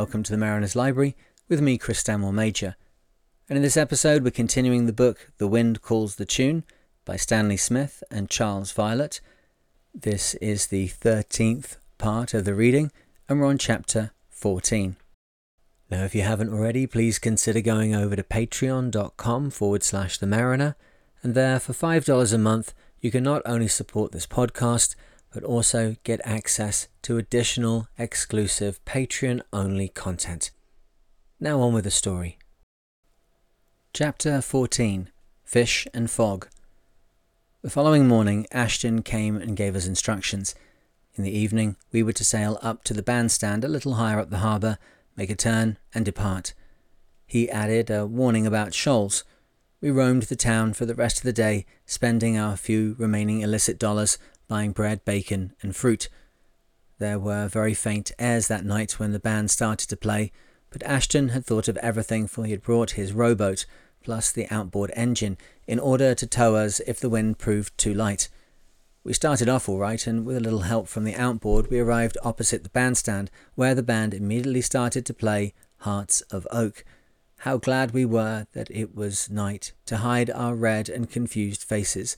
welcome to the Mariner's Library with me, Chris Stanmore Major. And in this episode, we're continuing the book The Wind Calls the Tune by Stanley Smith and Charles Violet. This is the 13th part of the reading, and we're on chapter 14. Now, if you haven't already, please consider going over to patreon.com forward slash the mariner, and there for $5 a month, you can not only support this podcast, but also get access to additional exclusive Patreon only content. Now on with the story. Chapter 14 Fish and Fog. The following morning, Ashton came and gave us instructions. In the evening, we were to sail up to the bandstand a little higher up the harbour, make a turn, and depart. He added a warning about shoals. We roamed the town for the rest of the day, spending our few remaining illicit dollars buying bread, bacon, and fruit. There were very faint airs that night when the band started to play, but Ashton had thought of everything for he had brought his rowboat, plus the outboard engine, in order to tow us if the wind proved too light. We started off all right, and with a little help from the outboard, we arrived opposite the bandstand, where the band immediately started to play Hearts of Oak. How glad we were that it was night to hide our red and confused faces.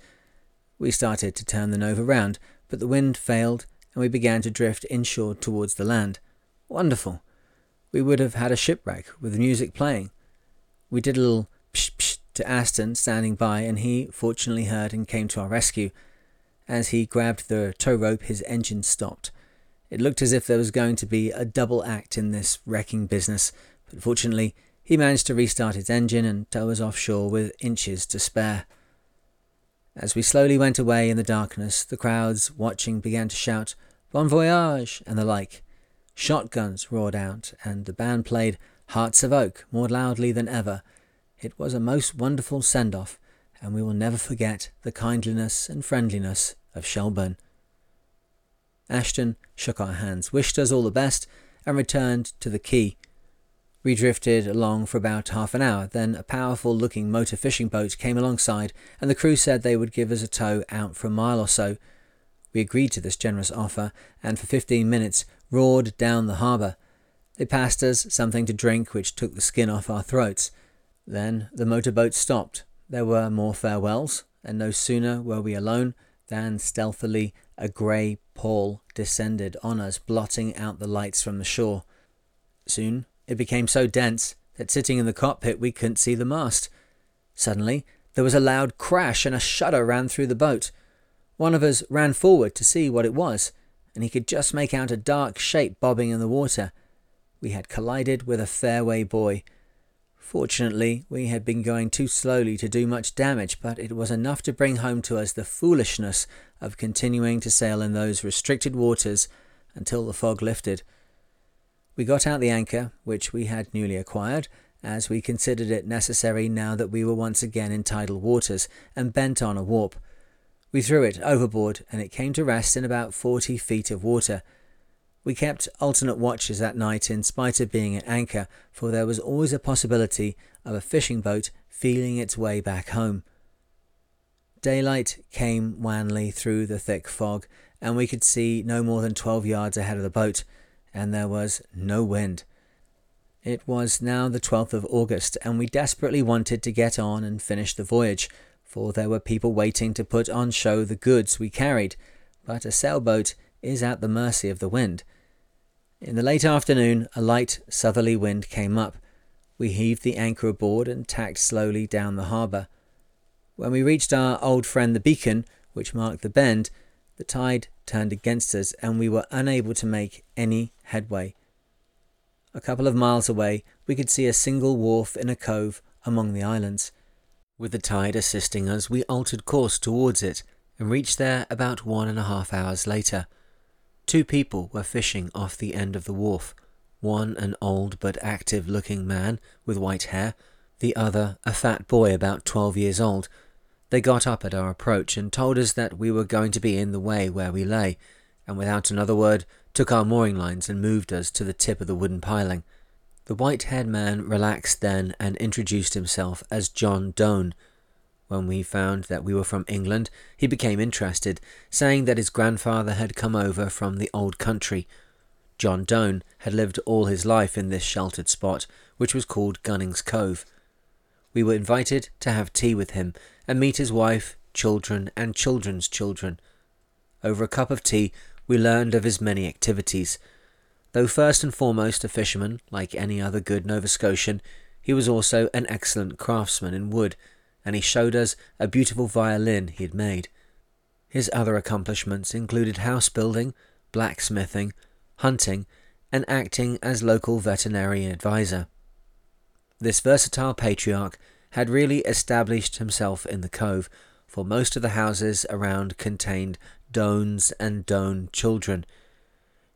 We started to turn the Nova round, but the wind failed and we began to drift inshore towards the land. Wonderful! We would have had a shipwreck with the music playing. We did a little psh psh to Ashton standing by, and he fortunately heard and came to our rescue. As he grabbed the tow rope, his engine stopped. It looked as if there was going to be a double act in this wrecking business, but fortunately, he managed to restart his engine and tow us offshore with inches to spare. As we slowly went away in the darkness, the crowds watching began to shout, Bon voyage! and the like. Shotguns roared out, and the band played Hearts of Oak more loudly than ever. It was a most wonderful send off, and we will never forget the kindliness and friendliness of Shelburne. Ashton shook our hands, wished us all the best, and returned to the quay. We drifted along for about half an hour, then a powerful looking motor fishing boat came alongside, and the crew said they would give us a tow out for a mile or so. We agreed to this generous offer, and for fifteen minutes roared down the harbour. They passed us something to drink which took the skin off our throats. Then the motor boat stopped. There were more farewells, and no sooner were we alone than stealthily a grey pall descended on us, blotting out the lights from the shore. Soon it became so dense that sitting in the cockpit we couldn't see the mast. Suddenly, there was a loud crash and a shudder ran through the boat. One of us ran forward to see what it was, and he could just make out a dark shape bobbing in the water. We had collided with a fairway buoy. Fortunately, we had been going too slowly to do much damage, but it was enough to bring home to us the foolishness of continuing to sail in those restricted waters until the fog lifted. We got out the anchor, which we had newly acquired, as we considered it necessary now that we were once again in tidal waters, and bent on a warp. We threw it overboard, and it came to rest in about forty feet of water. We kept alternate watches that night in spite of being at anchor, for there was always a possibility of a fishing boat feeling its way back home. Daylight came wanly through the thick fog, and we could see no more than twelve yards ahead of the boat and there was no wind. It was now the 12th of August, and we desperately wanted to get on and finish the voyage, for there were people waiting to put on show the goods we carried, but a sailboat is at the mercy of the wind. In the late afternoon, a light southerly wind came up. We heaved the anchor aboard and tacked slowly down the harbour. When we reached our old friend the beacon, which marked the bend, the tide turned against us and we were unable to make any headway. A couple of miles away, we could see a single wharf in a cove among the islands. With the tide assisting us, we altered course towards it and reached there about one and a half hours later. Two people were fishing off the end of the wharf, one an old but active looking man with white hair, the other a fat boy about twelve years old they got up at our approach and told us that we were going to be in the way where we lay, and without another word took our mooring lines and moved us to the tip of the wooden piling. The white haired man relaxed then and introduced himself as John Doane. When we found that we were from England, he became interested, saying that his grandfather had come over from the old country. John Doane had lived all his life in this sheltered spot, which was called Gunning's Cove. We were invited to have tea with him and meet his wife, children, and children's children. Over a cup of tea, we learned of his many activities. Though first and foremost a fisherman, like any other good Nova Scotian, he was also an excellent craftsman in wood, and he showed us a beautiful violin he had made. His other accomplishments included house building, blacksmithing, hunting, and acting as local veterinary advisor. This versatile patriarch had really established himself in the cove, for most of the houses around contained Doanes and Doane children.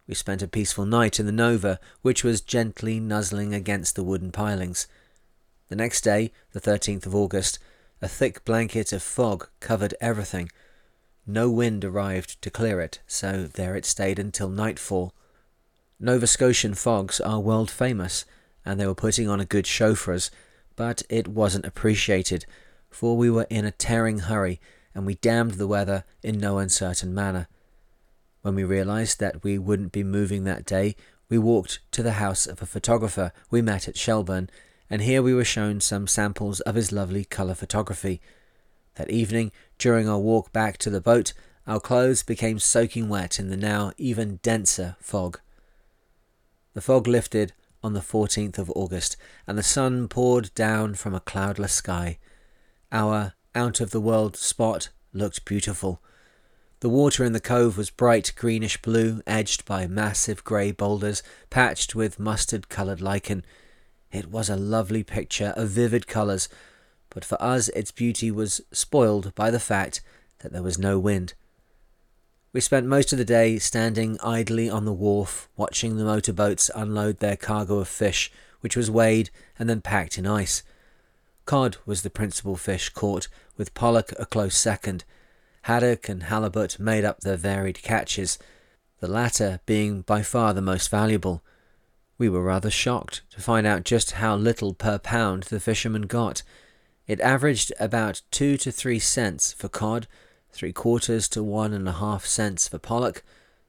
We spent a peaceful night in the Nova, which was gently nuzzling against the wooden pilings. The next day, the 13th of August, a thick blanket of fog covered everything. No wind arrived to clear it, so there it stayed until nightfall. Nova Scotian fogs are world famous, and they were putting on a good show for us, but it wasn't appreciated, for we were in a tearing hurry and we damned the weather in no uncertain manner. When we realized that we wouldn't be moving that day, we walked to the house of a photographer we met at Shelburne, and here we were shown some samples of his lovely colour photography. That evening, during our walk back to the boat, our clothes became soaking wet in the now even denser fog. The fog lifted on the 14th of August, and the sun poured down from a cloudless sky. Our out of the world spot looked beautiful. The water in the cove was bright greenish blue, edged by massive grey boulders patched with mustard coloured lichen. It was a lovely picture of vivid colours, but for us its beauty was spoiled by the fact that there was no wind. We spent most of the day standing idly on the wharf, watching the motorboats unload their cargo of fish, which was weighed and then packed in ice. Cod was the principal fish caught, with pollock a close second. Haddock and halibut made up the varied catches, the latter being by far the most valuable. We were rather shocked to find out just how little per pound the fishermen got. It averaged about two to three cents for cod, three quarters to one and a half cents for pollock.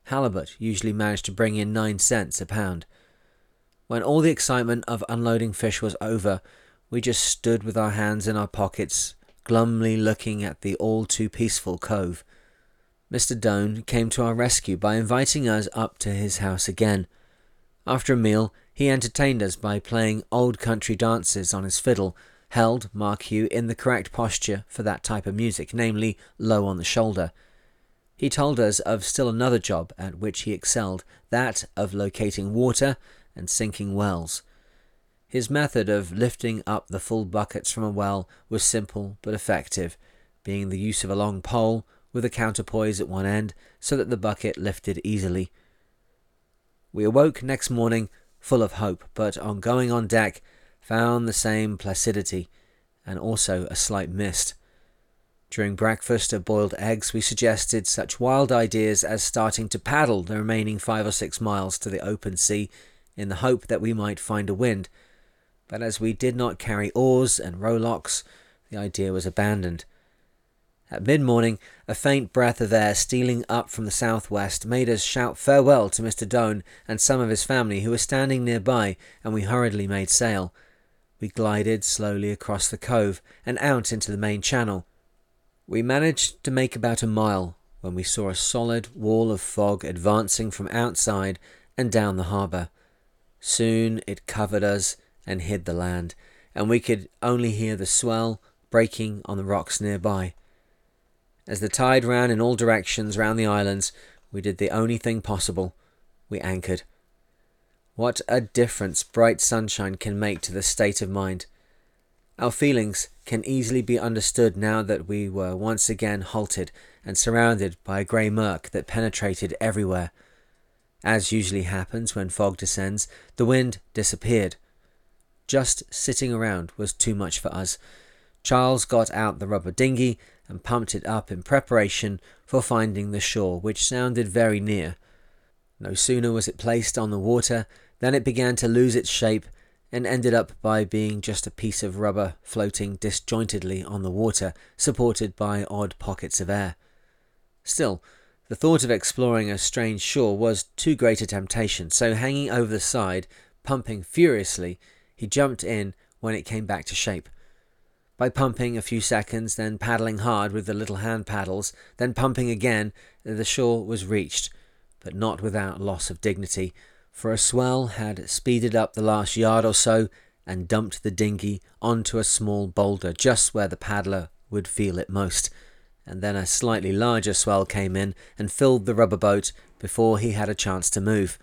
Halibut usually managed to bring in nine cents a pound. When all the excitement of unloading fish was over, we just stood with our hands in our pockets, glumly looking at the all too peaceful cove. Mr. Doane came to our rescue by inviting us up to his house again. After a meal, he entertained us by playing old country dances on his fiddle, held, mark you, in the correct posture for that type of music, namely low on the shoulder. He told us of still another job at which he excelled, that of locating water and sinking wells. His method of lifting up the full buckets from a well was simple but effective, being the use of a long pole with a counterpoise at one end so that the bucket lifted easily. We awoke next morning full of hope, but on going on deck found the same placidity and also a slight mist. During breakfast of boiled eggs, we suggested such wild ideas as starting to paddle the remaining five or six miles to the open sea in the hope that we might find a wind but as we did not carry oars and rowlocks, the idea was abandoned. At mid morning, a faint breath of air stealing up from the southwest made us shout farewell to Mr. Doane and some of his family who were standing nearby, and we hurriedly made sail. We glided slowly across the cove and out into the main channel. We managed to make about a mile when we saw a solid wall of fog advancing from outside and down the harbour. Soon it covered us and hid the land, and we could only hear the swell breaking on the rocks nearby. As the tide ran in all directions round the islands, we did the only thing possible we anchored. What a difference bright sunshine can make to the state of mind. Our feelings can easily be understood now that we were once again halted and surrounded by a grey murk that penetrated everywhere. As usually happens when fog descends, the wind disappeared, just sitting around was too much for us. Charles got out the rubber dinghy and pumped it up in preparation for finding the shore, which sounded very near. No sooner was it placed on the water than it began to lose its shape and ended up by being just a piece of rubber floating disjointedly on the water, supported by odd pockets of air. Still, The thought of exploring a strange shore was too great a temptation, so hanging over the side, pumping furiously, he jumped in when it came back to shape. By pumping a few seconds, then paddling hard with the little hand paddles, then pumping again, the shore was reached, but not without loss of dignity, for a swell had speeded up the last yard or so and dumped the dinghy onto a small boulder just where the paddler would feel it most and then a slightly larger swell came in and filled the rubber boat before he had a chance to move.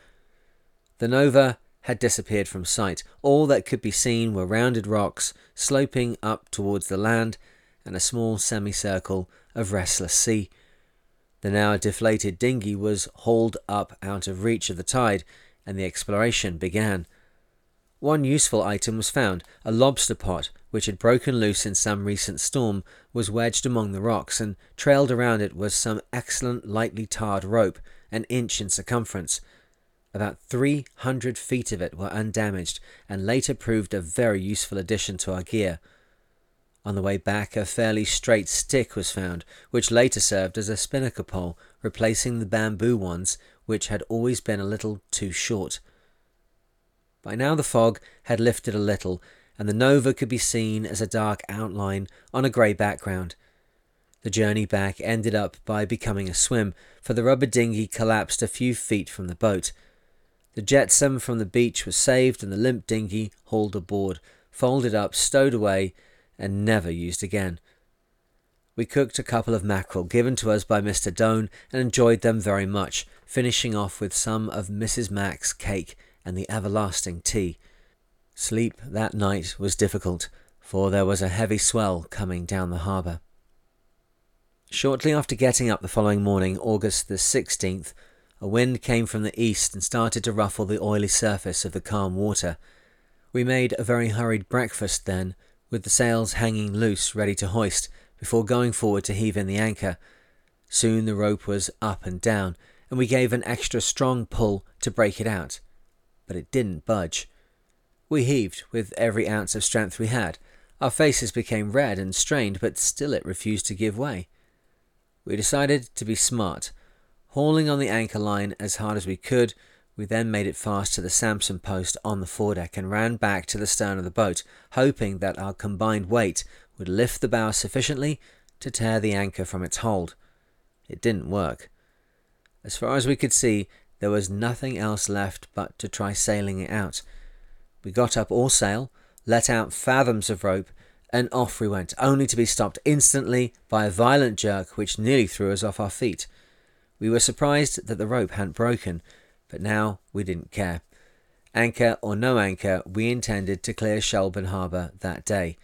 The Nova had disappeared from sight. All that could be seen were rounded rocks sloping up towards the land and a small semicircle of restless sea. The now deflated dinghy was hauled up out of reach of the tide, and the exploration began. One useful item was found a lobster pot which had broken loose in some recent storm, was wedged among the rocks, and trailed around it was some excellent lightly tarred rope, an inch in circumference. About three hundred feet of it were undamaged, and later proved a very useful addition to our gear. On the way back, a fairly straight stick was found, which later served as a spinnaker pole, replacing the bamboo ones, which had always been a little too short. By now the fog had lifted a little, and the Nova could be seen as a dark outline on a grey background. The journey back ended up by becoming a swim, for the rubber dinghy collapsed a few feet from the boat. The jetsam from the beach was saved and the limp dinghy hauled aboard, folded up, stowed away, and never used again. We cooked a couple of mackerel given to us by Mr. Doane and enjoyed them very much, finishing off with some of Mrs. Mack's cake and the everlasting tea. Sleep that night was difficult, for there was a heavy swell coming down the harbour. Shortly after getting up the following morning, August the 16th, a wind came from the east and started to ruffle the oily surface of the calm water. We made a very hurried breakfast then, with the sails hanging loose ready to hoist, before going forward to heave in the anchor. Soon the rope was up and down, and we gave an extra strong pull to break it out. But it didn't budge. We heaved with every ounce of strength we had. Our faces became red and strained, but still it refused to give way. We decided to be smart. Hauling on the anchor line as hard as we could, we then made it fast to the Samson post on the foredeck and ran back to the stern of the boat, hoping that our combined weight would lift the bow sufficiently to tear the anchor from its hold. It didn't work. As far as we could see, there was nothing else left but to try sailing it out, we got up all sail, let out fathoms of rope, and off we went, only to be stopped instantly by a violent jerk which nearly threw us off our feet. We were surprised that the rope hadn't broken, but now we didn't care. Anchor or no anchor, we intended to clear Shelburne Harbour that day.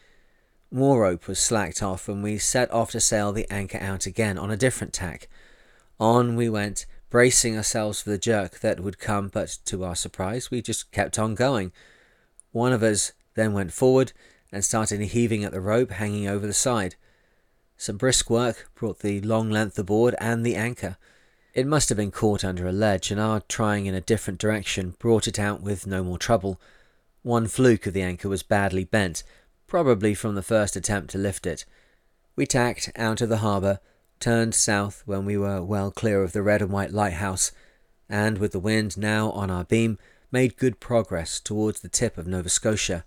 More rope was slacked off, and we set off to sail the anchor out again on a different tack. On we went, bracing ourselves for the jerk that would come, but to our surprise, we just kept on going. One of us then went forward and started heaving at the rope hanging over the side. Some brisk work brought the long length aboard and the anchor. It must have been caught under a ledge, and our trying in a different direction brought it out with no more trouble. One fluke of the anchor was badly bent, probably from the first attempt to lift it. We tacked out of the harbour, turned south when we were well clear of the red and white lighthouse, and with the wind now on our beam, made good progress towards the tip of Nova Scotia.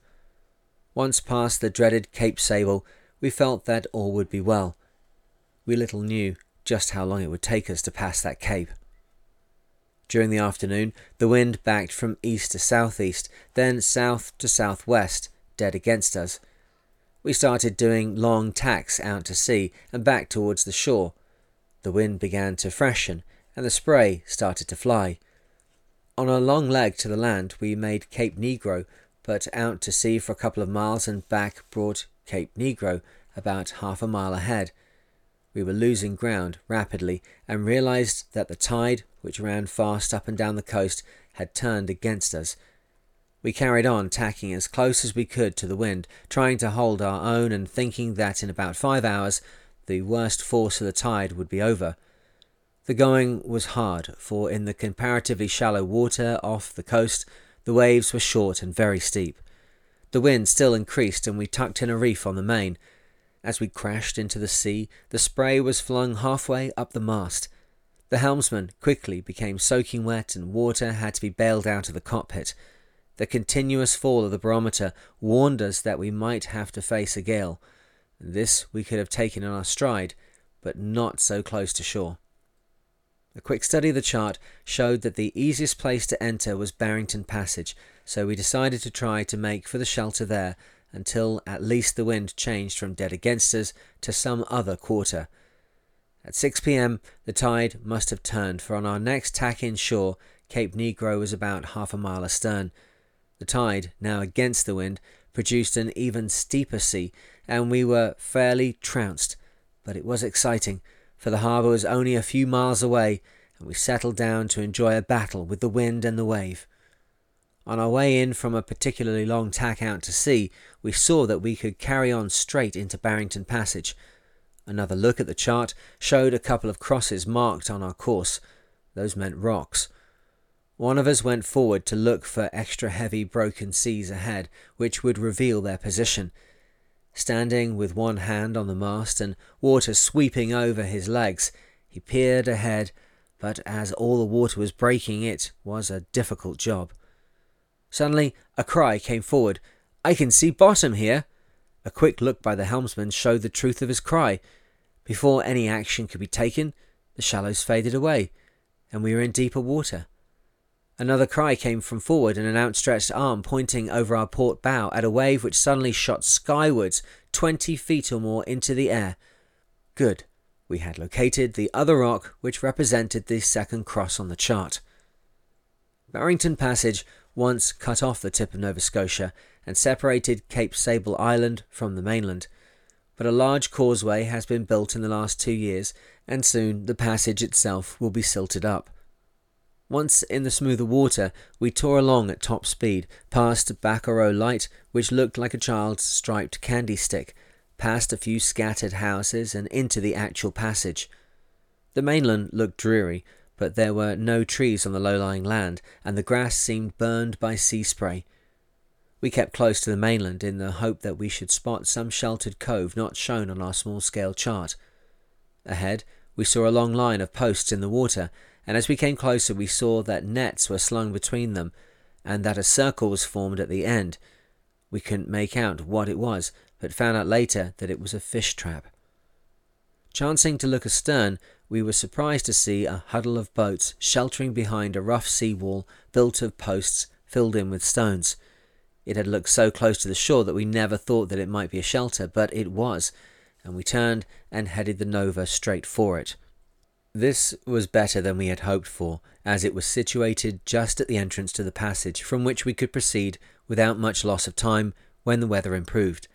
Once past the dreaded Cape Sable, we felt that all would be well. We little knew just how long it would take us to pass that cape. During the afternoon, the wind backed from east to southeast, then south to southwest, dead against us. We started doing long tacks out to sea and back towards the shore. The wind began to freshen, and the spray started to fly. On a long leg to the land, we made Cape Negro, but out to sea for a couple of miles and back brought Cape Negro about half a mile ahead. We were losing ground rapidly and realized that the tide, which ran fast up and down the coast, had turned against us. We carried on tacking as close as we could to the wind, trying to hold our own and thinking that in about five hours the worst force of the tide would be over. The going was hard, for in the comparatively shallow water off the coast, the waves were short and very steep. The wind still increased, and we tucked in a reef on the main. As we crashed into the sea, the spray was flung halfway up the mast. The helmsman quickly became soaking wet and water had to be bailed out of the cockpit. The continuous fall of the barometer warned us that we might have to face a gale. This we could have taken in our stride, but not so close to shore. A quick study of the chart showed that the easiest place to enter was Barrington Passage, so we decided to try to make for the shelter there until at least the wind changed from dead against us to some other quarter. At 6 pm, the tide must have turned, for on our next tack in shore, Cape Negro was about half a mile astern. The tide, now against the wind, produced an even steeper sea, and we were fairly trounced. But it was exciting, for the harbour was only a few miles away, and we settled down to enjoy a battle with the wind and the wave. On our way in from a particularly long tack out to sea, we saw that we could carry on straight into Barrington Passage. Another look at the chart showed a couple of crosses marked on our course. Those meant rocks. One of us went forward to look for extra heavy broken seas ahead, which would reveal their position. Standing with one hand on the mast and water sweeping over his legs, he peered ahead, but as all the water was breaking, it was a difficult job. Suddenly, a cry came forward. I can see bottom here. A quick look by the helmsman showed the truth of his cry. Before any action could be taken, the shallows faded away, and we were in deeper water. Another cry came from forward and an outstretched arm pointing over our port bow at a wave which suddenly shot skywards twenty feet or more into the air. Good. We had located the other rock which represented the second cross on the chart. Barrington Passage once cut off the tip of Nova Scotia and separated Cape Sable Island from the mainland. But a large causeway has been built in the last two years, and soon the passage itself will be silted up. Once in the smoother water, we tore along at top speed, past Bacquareau Light, which looked like a child's striped candy stick, past a few scattered houses, and into the actual passage. The mainland looked dreary, but there were no trees on the low lying land, and the grass seemed burned by sea spray. We kept close to the mainland in the hope that we should spot some sheltered cove not shown on our small scale chart. Ahead, we saw a long line of posts in the water, and as we came closer, we saw that nets were slung between them, and that a circle was formed at the end. We couldn't make out what it was, but found out later that it was a fish trap. Chancing to look astern, we were surprised to see a huddle of boats sheltering behind a rough sea wall built of posts filled in with stones. It had looked so close to the shore that we never thought that it might be a shelter, but it was, and we turned and headed the Nova straight for it. This was better than we had hoped for, as it was situated just at the entrance to the passage, from which we could proceed without much loss of time when the weather improved.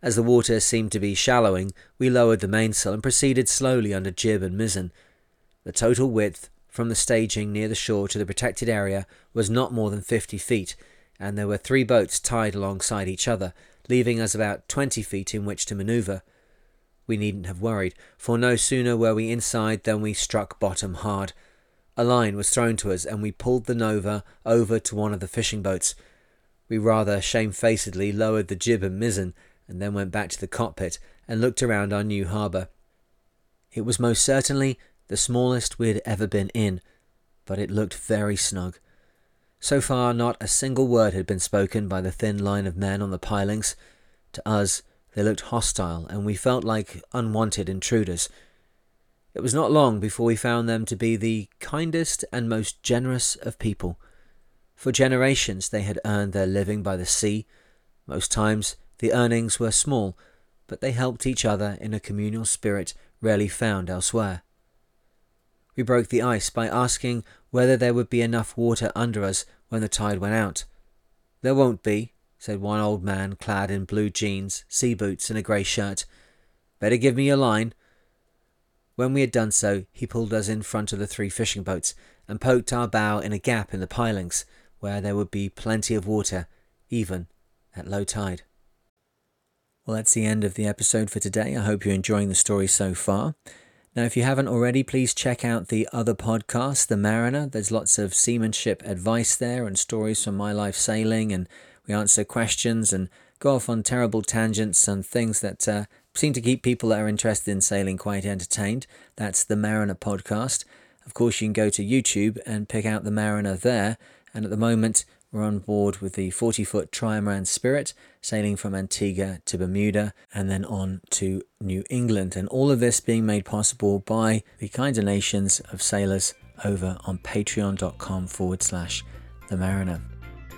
As the water seemed to be shallowing, we lowered the mainsail and proceeded slowly under jib and mizzen. The total width from the staging near the shore to the protected area was not more than fifty feet, and there were three boats tied alongside each other, leaving us about twenty feet in which to manoeuvre. We needn't have worried, for no sooner were we inside than we struck bottom hard. A line was thrown to us, and we pulled the Nova over to one of the fishing boats. We rather shamefacedly lowered the jib and mizzen, and then went back to the cockpit and looked around our new harbour. It was most certainly the smallest we had ever been in, but it looked very snug. So far, not a single word had been spoken by the thin line of men on the pilings. To us, they looked hostile, and we felt like unwanted intruders. It was not long before we found them to be the kindest and most generous of people. For generations they had earned their living by the sea. Most times the earnings were small, but they helped each other in a communal spirit rarely found elsewhere. We broke the ice by asking whether there would be enough water under us when the tide went out. There won't be, said one old man clad in blue jeans, sea boots, and a grey shirt. Better give me your line. When we had done so, he pulled us in front of the three fishing boats and poked our bow in a gap in the pilings, where there would be plenty of water, even at low tide. Well, that's the end of the episode for today. I hope you're enjoying the story so far. Now, if you haven't already, please check out the other podcast, The Mariner. There's lots of seamanship advice there and stories from my life sailing, and we answer questions and go off on terrible tangents and things that uh, seem to keep people that are interested in sailing quite entertained. That's the Mariner podcast. Of course, you can go to YouTube and pick out the Mariner there. And at the moment, we're on board with the 40 foot Trimaran Spirit, sailing from Antigua to Bermuda and then on to New England. And all of this being made possible by the kind donations of sailors over on patreon.com forward slash the Mariner.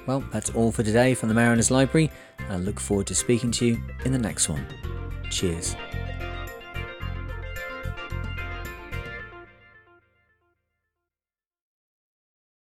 Well, that's all for today from the Mariners Library. And I look forward to speaking to you in the next one. Cheers.